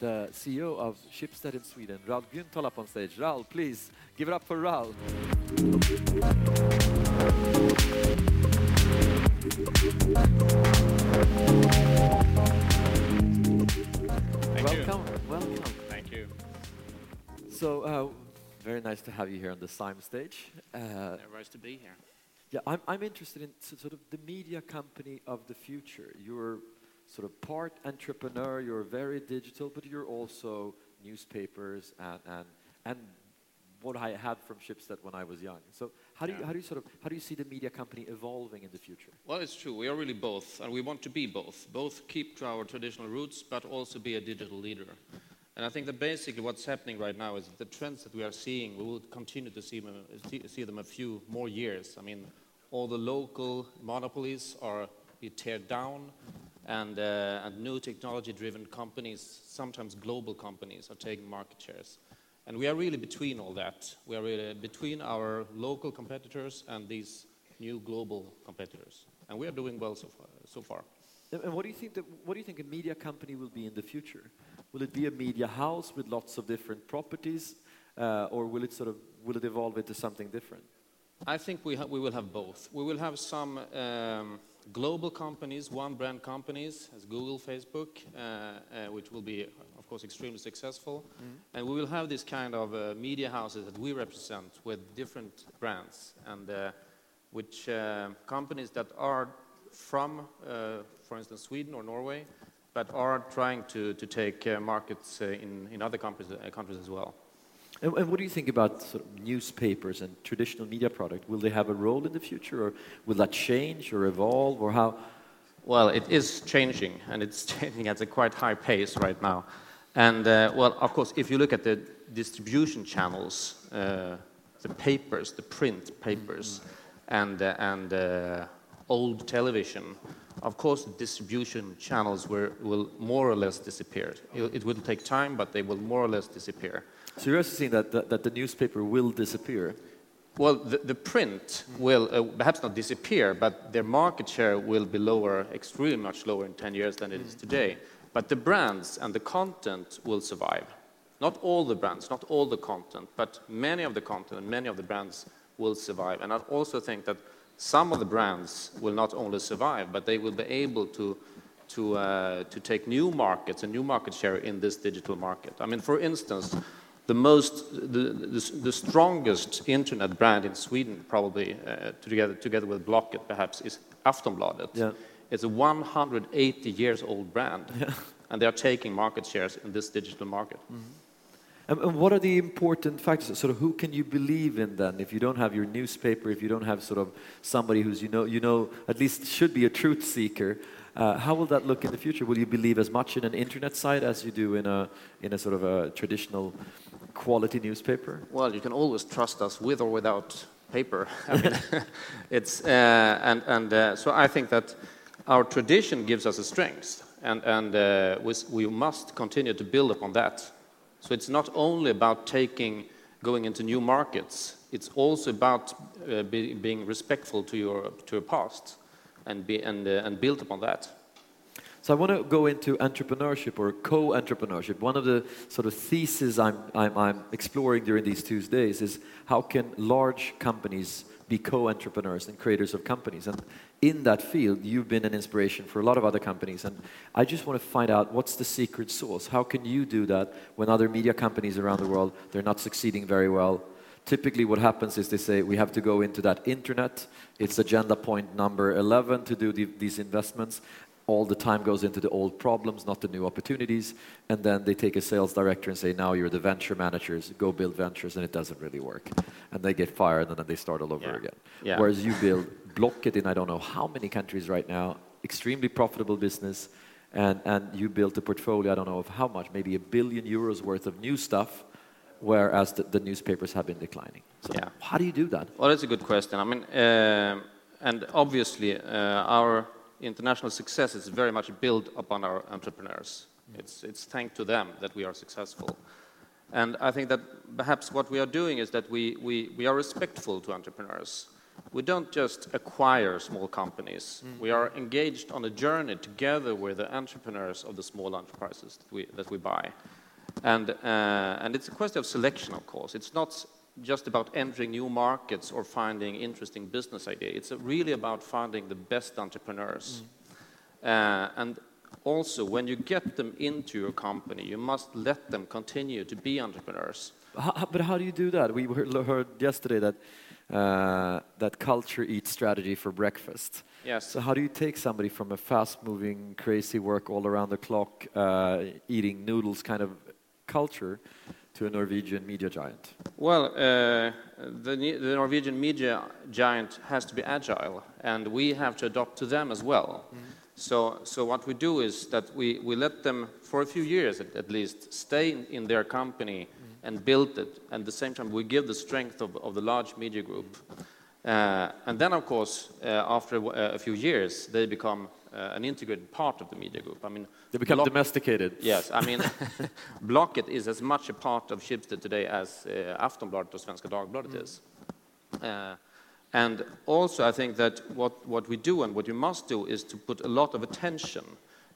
the CEO of Schibsted in Sweden, Raoul Grünthal, up on stage. Raoul, please give it up for Raoul. Thank you. Welcome. Welcome. Thank you. So, uh, very nice to have you here on the SIME stage. Uh, Nice to be here. yeah, I'm, I'm interested in sort of the media company of the future. You're sort of part entrepreneur, you're very digital, but you're also newspapers and, and, and what I had from Schibsted when I was young. So how do, you, how do you sort of, how do you see the media company evolving in the future? Well, it's true. We are really both, and we want to be both. Both keep to our traditional roots, but also be a digital leader. And I think that basically what's happening right now is the trends that we are seeing, we will continue to see them, see, see them a few more years. I mean, all the local monopolies are be teared down, and, uh, and new technology-driven companies, sometimes global companies, are taking market shares. And we are really between all that. We are really between our local competitors and these new global competitors. And we are doing well so far. So far. And, what do you think that, what do you think a media company will be in the future? Will it be a media house with lots of different properties, uh, or will it sort of, will it evolve into something different? I think we, ha- we will have both. We will have some um, global companies, one brand companies, as Google, Facebook, uh, uh, which will be, of course, extremely successful. And we will have this kind of uh, media houses that we represent with different brands and uh, which uh, companies that are from, uh, for instance, Sweden or Norway, but are trying to, to take uh, markets uh, in, in other countries, uh, countries as well. And, and what do you think about sort of newspapers and traditional media product? Will they have a role in the future, or will that change or evolve, or how? Well, it is changing, and it's changing at a quite high pace right now. And uh, well, of course, if you look at the distribution channels, uh, the papers, the print papers, and uh, and uh, old television, of course, the distribution channels were, will more or less disappear. It, it will take time, but they will more or less disappear. So you're also saying that, that, that the newspaper will disappear. Well, the, the print will uh, perhaps not disappear, but their market share will be lower, extremely much lower in 10 years than it is today. But the brands and the content will survive. Not all the brands, not all the content, but many of the content and many of the brands will survive. And I also think that some of the brands will not only survive, but they will be able to, to, uh, to take new markets and new market share in this digital market. I mean, for instance, the most the, the, the strongest internet brand in Sweden probably uh, together together with Blocket perhaps is Aftonbladet. Yeah. It's a 180 years old brand and they are taking market shares in this digital market. And, and what are the important factors? Sort of who can you believe in then? If you don't have your newspaper, if you don't have sort of somebody who's you know you know at least should be a truth seeker, uh, how will that look in the future? Will you believe as much in an internet site as you do in a in a sort of a traditional quality newspaper? Well, you can always trust us with or without paper. I mean, it's uh, and and uh, so I think that our tradition gives us a strength, and and uh, we, we must continue to build upon that. So it's not only about taking going into new markets; it's also about uh, be, being respectful to your to your past, and be and uh, and build upon that. So I want to go into entrepreneurship or co-entrepreneurship. One of the sort of theses I'm, I'm, I'm exploring during these two days is how can large companies be co-entrepreneurs and creators of companies? And in that field, you've been an inspiration for a lot of other companies. And I just want to find out what's the secret sauce? How can you do that when other media companies around the world, they're not succeeding very well? Typically what happens is they say we have to go into that internet. It's agenda point number 11 to do the, these investments all the time goes into the old problems, not the new opportunities. And then they take a sales director and say, now you're the venture managers, go build ventures, and it doesn't really work. And they get fired, and then they start all over Yeah. again. Yeah. Whereas you build Blocket in I don't know how many countries right now, extremely profitable business, and, and you built a portfolio, I don't know of how much, maybe a billion euros worth of new stuff, whereas the, the newspapers have been declining. So Yeah. how do you do that? Well, that's a good question. I mean, um and obviously, uh, our international success is very much built upon our entrepreneurs. It's, it's thanks to them that we are successful. And I think that perhaps what we are doing is that we, we, we are respectful to entrepreneurs. we don't just acquire small companies. We are engaged on a journey together with the entrepreneurs of the small enterprises that we, that we buy. And, uh, and it's a question of selection, of course. It's not just about entering new markets or finding interesting business idea. It's really about finding the best entrepreneurs. Uh, and also, when you get them into your company, you must let them continue to be entrepreneurs. How- but how do you do that? We heard yesterday that uh, that culture eats strategy for breakfast. Yes. So how do you take somebody from a fast-moving, crazy work all around the clock, uh, eating noodles kind of culture, to a Norwegian media giant? Well, uh, the, the Norwegian media giant has to be agile, and we have to adopt to them as well. So, so what we do is that we, we let them, for a few years at, at least, stay in, in their company and build it. And at the same time, we give the strength of, of the large media group. Uh, and then, of course, uh, after a few years, they become uh, an integrated part of the media group. I mean, They become domesticated. Yes, I mean, Blocket is as much a part of Schibsted today as uh, Aftonbladet or Svenska Dagbladet is. Uh, and also, I think that what, what we do and what you must do is to put a lot of attention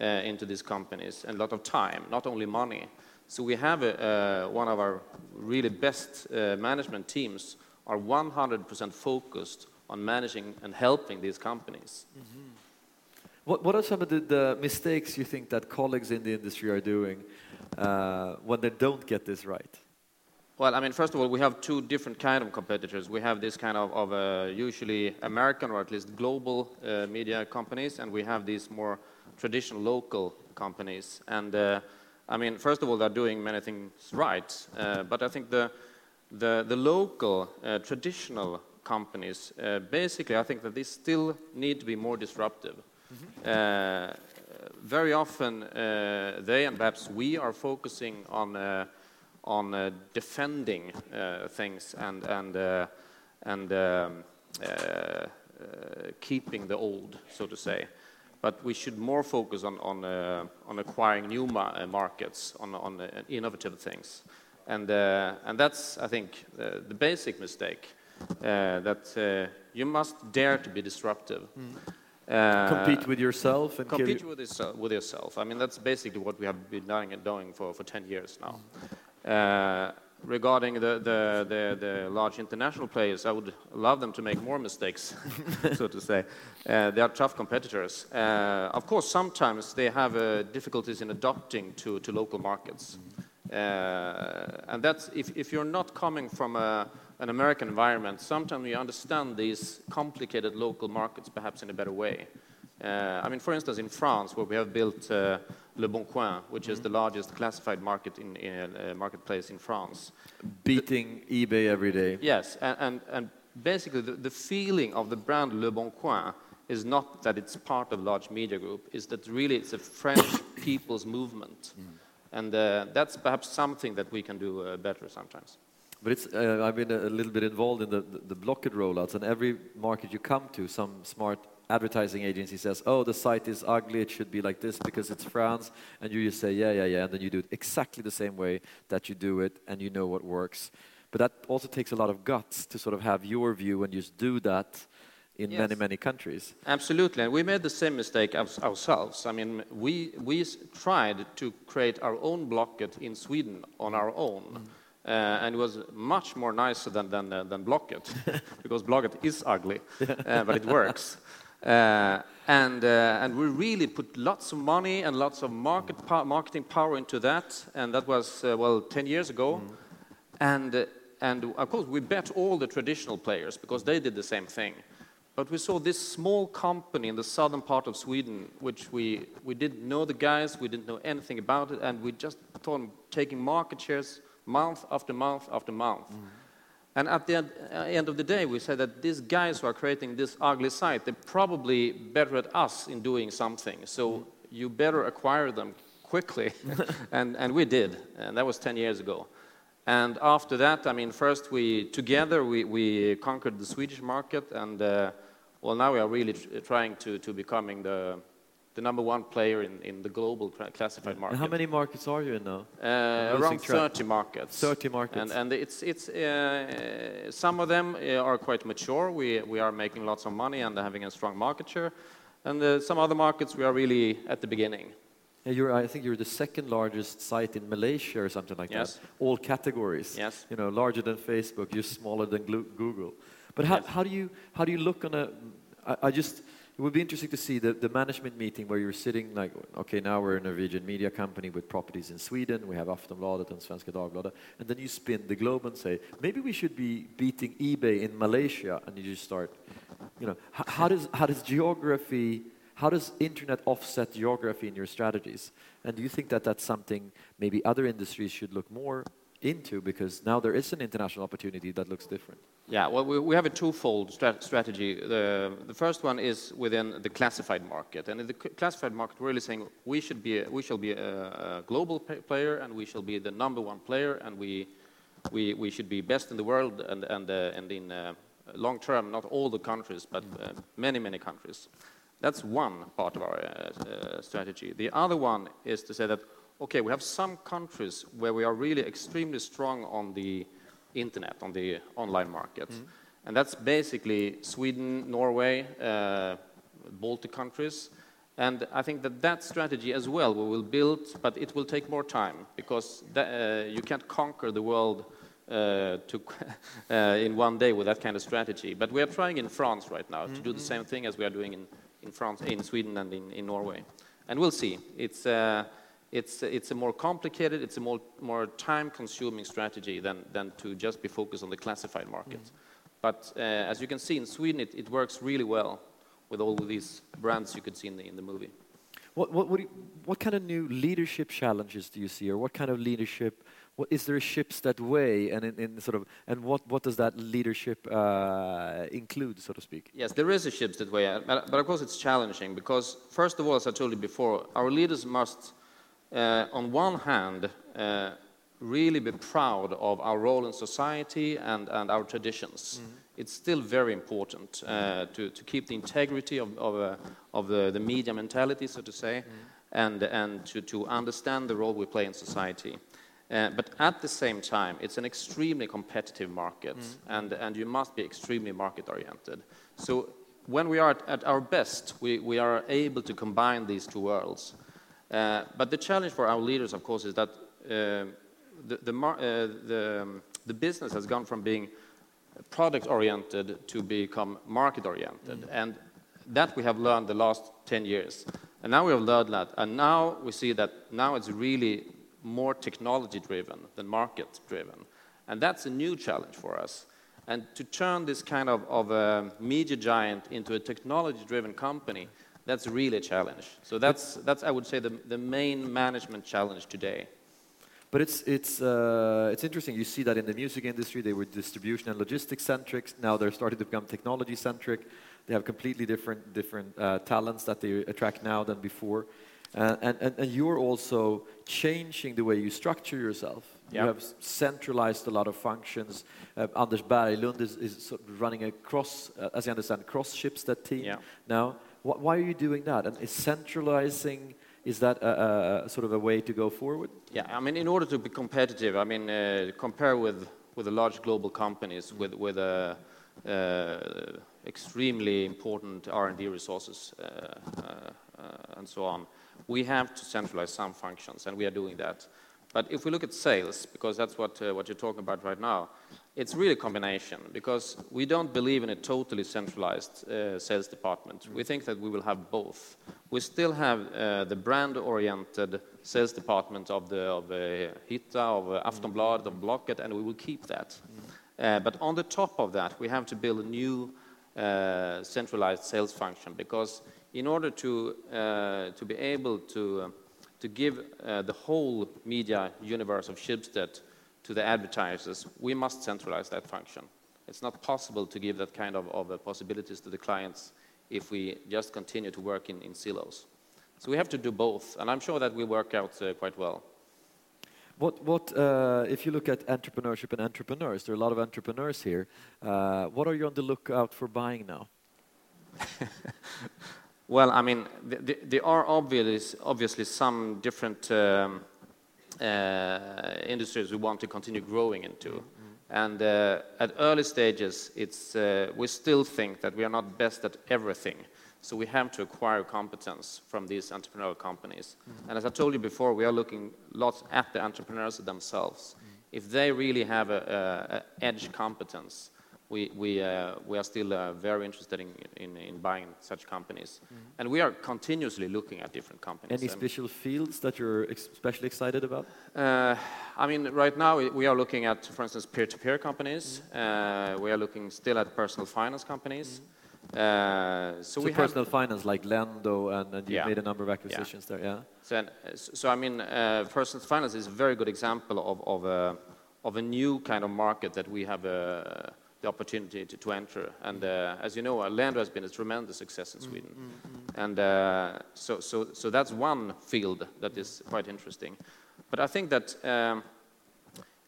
uh, into these companies and a lot of time, not only money. So we have a, uh, one of our really best uh, management teams are 100% focused on managing and helping these companies. What, what are some of the, the mistakes you think that colleagues in the industry are doing uh, when they don't get this right? Well, I mean, first of all, we have two different kind of competitors. We have this kind of, of uh, usually American or at least global uh, media companies, and we have these more traditional local companies. And uh, I mean, first of all, they're doing many things right, uh, but I think the the, the local uh, traditional companies, uh, basically, I think that they still need to be more disruptive. Uh, very often, uh, they and perhaps we are focusing on uh, on defending things and and and um, keeping the old, so to say. But we should more focus on on uh, on acquiring new ma- markets, on on uh, innovative things, and uh, and that's I think the basic mistake that you must dare to be disruptive. Uh, Compete with yourself and compete with, yourself, with yourself. I mean, that's basically what we have been doing, doing for, for 10 years now. Uh, regarding the, the, the, the large international players, I would love them to make more mistakes, so to say. Uh, they are tough competitors. Uh, of course, sometimes they have uh, difficulties in adopting to, to local markets. Uh, and that's if, if you're not coming from a, an American environment, sometimes we understand these complicated local markets perhaps in a better way. Uh, I mean, for instance, in France, where we have built uh, Le Bon Coin, which is the largest classified market in, in uh, marketplace in France. beating eBay every day. Yes, and, and, and basically the, the feeling of the brand Le Bon Coin is not that it's part of a large media group, is that really it's a French people's movement. And uh, that's perhaps something that we can do uh, better sometimes. But it's, uh, I've been a, little bit involved in the, the, the Blocket rollouts, and every market you come to, some smart advertising agency says, oh, the site is ugly, it should be like this because it's France, and you just say, yeah, yeah, yeah, and then you do it exactly the same way that you do it, and you know what works. But that also takes a lot of guts to sort of have your view and just do that in Yes. many, many countries. Absolutely, and we made the same mistake our- ourselves. I mean, we, we tried to create our own Blocket in Sweden on our own. Uh, and it was much more nicer than, than, uh, than Blocket, because Blocket is ugly, uh, but it works. Uh, and, uh, and we really put lots of money and lots of market po- marketing power into that, and that was, uh, well, 10 years ago. And, uh, and of course, we bet all the traditional players because they did the same thing. But we saw this small company in the southern part of Sweden, which we, we didn't know the guys, we didn't know anything about it, and we just thought taking market shares month after month after month. And at the end, uh, end of the day, we said that these guys who are creating this ugly site, they're probably better at us in doing something. So you better acquire them quickly. and, and we did, and that was 10 years ago. And after that, I mean, first we, together, we, we conquered the Swedish market, and uh, well, now we are really tr- trying to, to becoming the, the number one player in, in the global classified market. And how many markets are you in now? Uh, around track. 30 markets. 30 markets. And, and it's, it's, uh, some of them uh, are quite mature. We, we are making lots of money and having a strong market share. And uh, some other markets, we are really at the beginning. Yeah, you're, I think you're the second largest site in Malaysia or something like Yes. that. All categories. Yes. You know, larger than Facebook, you're smaller than Google. But how, Yes. how, do you, how do you look on a... I, I just... It would be interesting to see the, the management meeting where you're sitting like, okay, now we're a Norwegian media company with properties in Sweden, we have Aftonbladet and Svenska Dagbladet, and then you spin the globe and say, maybe we should be beating eBay in Malaysia, and you just start, you know, how, how does, how does geography how does internet offset geography in your strategies? And do you think that that's something maybe other industries should look more into because now there is an international opportunity that looks different? Yeah, well, we, we have a twofold stra- strategy. The, the first one is within the classified market, and in the classified market, we're really saying we should be a, we shall be a, a global player, and we shall be the number one player, and we we, we should be best in the world, and and uh, and in uh, long term, not all the countries, but uh, many many countries. That's one part of our uh, uh, strategy. The other one is to say that okay, we have some countries where we are really extremely strong on the internet, on the online market. And that's basically Sweden, Norway, uh, Baltic countries. And I think that that strategy as well we will build, but it will take more time because tha- uh, you can't conquer the world uh, to uh, in one day with that kind of strategy. But we are trying in France right now to do the same thing as we are doing in, in France, in Sweden, and in, in Norway. And we'll see. It's uh, it's it's a more complicated, it's a more more time-consuming strategy than than to just be focused on the classified market. But uh, as you can see in Sweden, it, it works really well with all of these brands you could see in the in the movie. What, what, what, you, what kind of new leadership challenges do you see, or what kind of leadership? What, is there ships that way, and in, in sort of, and what, what does that leadership uh, include, so to speak? Yes, there is a ships that way, but, but of course it's challenging because, first of all, as I told you before, our leaders must, on one hand, uh, really be proud of our role in society and, and our traditions. It's still very important uh, to, to keep the integrity of, of, uh, of the, the media mentality, so to say, and, and to, to understand the role we play in society. Uh, but at the same time, it's an extremely competitive market, and, and you must be extremely market oriented. So when we are at, at our best, we, we are able to combine these two worlds. Uh, but the challenge for our leaders, of course, is that uh, the, the, mar- uh, the, um, the business has gone from being product oriented to become market oriented. And that we have learned the last 10 years. And now we have learned that. And now we see that now it's really more technology driven than market driven. And that's a new challenge for us. And to turn this kind of, of a media giant into a technology driven company, that's really a challenge. So that's, that's I would say, the, the main management challenge today. But it's, it's, uh, it's interesting. You see that in the music industry, they were distribution and logistics centric. Now they're starting to become technology centric. They have completely different, different uh, talents that they attract now than before. Uh, and, and, and you're also changing the way you structure yourself. You have centralized a lot of functions. Uh, Anders Berglund is, is sort of running a cross, uh, as I understand, cross Schibsted team Yeah. now. Wh- why are you doing that? And is centralizing, is that a, a, a sort of a way to go forward? Yeah, I mean, in order to be competitive, I mean, uh, compare with, with the large global companies with, with uh, uh, extremely important R&D resources uh, uh, and so on. We have to centralize some functions, and we are doing that. But if we look at sales, because that's what, what you're talking about right now, it's really a combination because we don't believe in a totally centralized uh, sales department. We think that we will have both. We still have uh, the brand-oriented sales department of the of uh, Hitta, of uh, Aftonbladet, of Blocket, and we will keep that. Uh, but on the top of that, we have to build a new uh, centralized sales function because in order to uh, to be able to to give the whole media universe of Schibsted to the advertisers, we must centralize that function. It's not possible to give that kind of, of uh, possibilities to the clients if we just continue to work in, in silos. So we have to do both, and I'm sure that will work out uh, quite well. What, what, uh, if you look at entrepreneurship and entrepreneurs, there are a lot of entrepreneurs here. Uh, what are you on the lookout for buying now? Well, I mean, there are obviously some different um, industries we want to continue growing into. Mm -hmm. And uh, at early stages, it's, uh, we still think that we are not best at everything. So we have to acquire competence from these entrepreneurial companies. Mm -hmm. And as I told you before, we are looking lots at the entrepreneurs themselves. Mm -hmm. If they really have a, a, a edge competence, we, we, uh, we are still uh, very interested in, in, in, buying such companies. Mm -hmm. And we are continuously looking at different companies. Any special fields that you're especially excited about? Uh, I mean, right now we are looking at, for instance, peer-to-peer companies. Mm -hmm. we are looking still at personal finance companies. Mm -hmm. so, so, we personal finance like Lendo, and, and you yeah. made a number of acquisitions yeah. there, yeah? So, so I mean, personal finance is a very good example of, of, a, of a new kind of market that we have the opportunity to, to enter. And uh, as you know, Lendo has been a tremendous success in mm, Sweden. Mm -hmm. And uh, so, so, so that's one field that is quite interesting. But I think that um,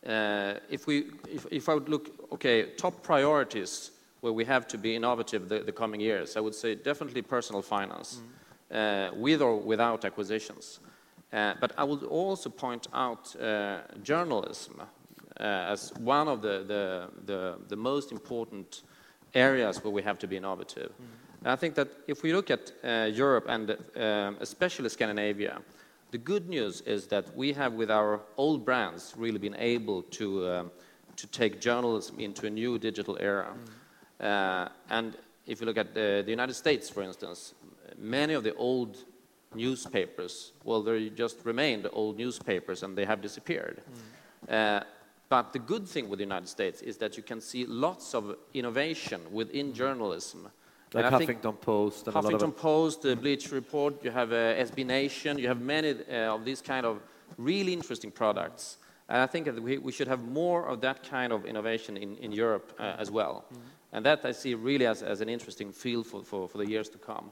uh, if, we, if, if I would look, okay, top priorities where we have to be innovative the, the coming years, I would say definitely personal finance, mm -hmm. with or without acquisitions. Uh, but I would also point out uh, journalism uh, as one of the, the, the, the, most important areas where we have to be innovative. Mm. And I think that if we look at uh, Europe and um, especially Scandinavia, the good news is that we have, with our old brands, really been able to, um, to take journalism into a new digital era. Mm. Uh, and if you look at the, the, United States, for instance, many of the old newspapers, well, they just remained old newspapers and they have disappeared. Mm. Uh, but the good thing with the United States is that you can see lots of innovation within journalism. Like Huffington Post. Huffington Post, the Bleacher Report, you have uh, SB Nation, you have many uh, of these kind of really interesting products. And I think that we, we should have more of that kind of innovation in, in Europe uh, as well. Mm -hmm. And that I see really as, as an interesting field for, for, for the years to come.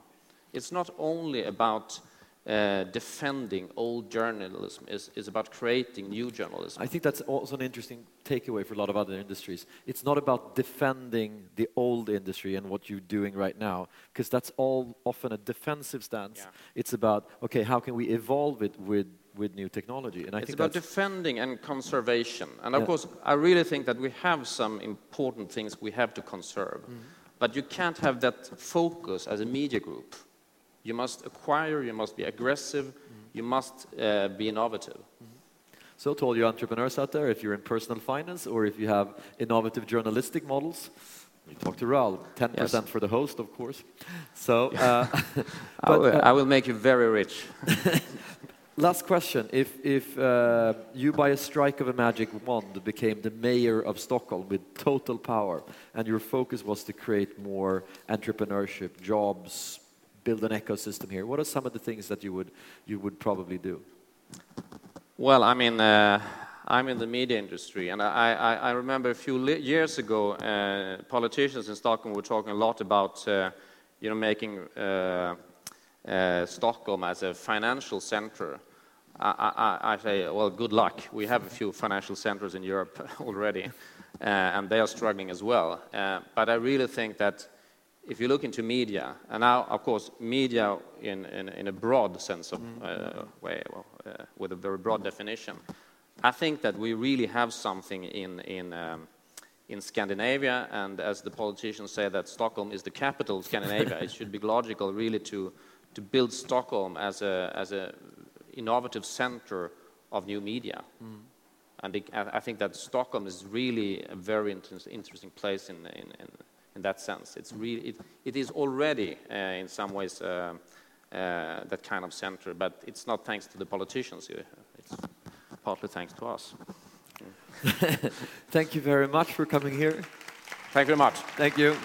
It's not only about uh, defending old journalism is, is about creating new journalism. I think that's also an interesting takeaway for a lot of other industries. It's not about defending the old industry and what you're doing right now, because that's all often a defensive stance. Yeah. It's about, okay, how can we evolve it with with new technology. And I it's think about defending and conservation. And of yeah. course, I really think that we have some important things we have to conserve. Mm -hmm. But you can't have that focus as a media group you must acquire, you must be aggressive, you must uh, be innovative. So to all you entrepreneurs out there, if you're in personal finance or if you have innovative journalistic models, you talk to Raoul. 10% yes. for the host, of course. So, uh, but, I, will, uh, I, will, make you very rich. last question. If, if uh, you, by a strike of a magic wand, became the mayor of Stockholm with total power, and your focus was to create more entrepreneurship, jobs, build an ecosystem here? What are some of the things that you would, you would probably do? Well, I mean, uh, I'm in the media industry, and I, I, I remember a few years ago, uh, politicians in Stockholm were talking a lot about, uh, you know, making uh, uh, Stockholm as a financial center. I, I, I, say, well, good luck. We have a few financial centers in Europe already, uh, and they are struggling as well. but I really think that if you look into media, and now, of course, media in, in, in a broad sense of mm. uh, way, well, uh, with a very broad definition, I think that we really have something in, in, um, in Scandinavia, and as the politicians say that Stockholm is the capital of Scandinavia, it should be logical really to, to build Stockholm as a, as a innovative center of new media. Mm. And I think that Stockholm is really a very inter interesting place in, in, in in that sense. It's really, it, it is already, uh, in some ways, uh, uh, that kind of center, but it's not thanks to the politicians. It's partly thanks to us. Thank you very much for coming here. Thank you very much. Thank you.